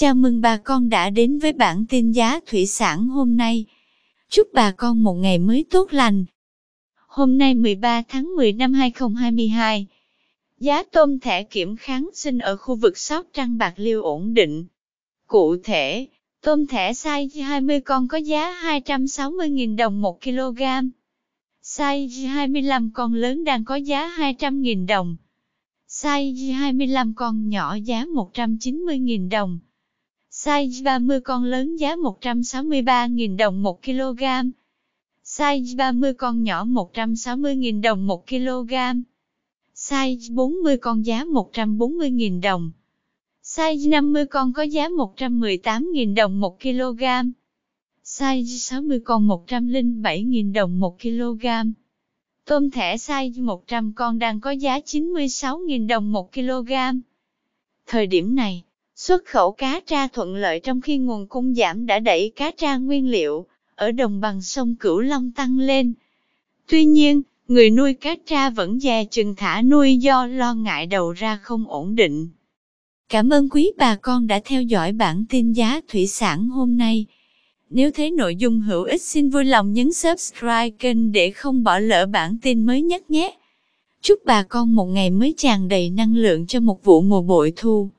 Chào mừng bà con đã đến với bản tin giá thủy sản hôm nay. Chúc bà con một ngày mới tốt lành. Hôm nay 13 tháng 10 năm 2022, giá tôm thẻ kiểm kháng sinh ở khu vực Sóc Trăng Bạc Liêu ổn định. Cụ thể, tôm thẻ size 20 con có giá 260.000 đồng 1 kg. Size 25 con lớn đang có giá 200.000 đồng. Size 25 con nhỏ giá 190.000 đồng. Size 30 con lớn giá 163.000 đồng 1 kg. Size 30 con nhỏ 160.000 đồng 1 kg. Size 40 con giá 140.000 đồng. Size 50 con có giá 118.000 đồng 1 kg. Size 60 con 107.000 đồng 1 kg. Tôm thẻ size 100 con đang có giá 96.000 đồng 1 kg. Thời điểm này, xuất khẩu cá tra thuận lợi trong khi nguồn cung giảm đã đẩy cá tra nguyên liệu ở đồng bằng sông Cửu Long tăng lên. Tuy nhiên, người nuôi cá tra vẫn dè chừng thả nuôi do lo ngại đầu ra không ổn định. Cảm ơn quý bà con đã theo dõi bản tin giá thủy sản hôm nay. Nếu thấy nội dung hữu ích xin vui lòng nhấn subscribe kênh để không bỏ lỡ bản tin mới nhất nhé. Chúc bà con một ngày mới tràn đầy năng lượng cho một vụ mùa bội thu.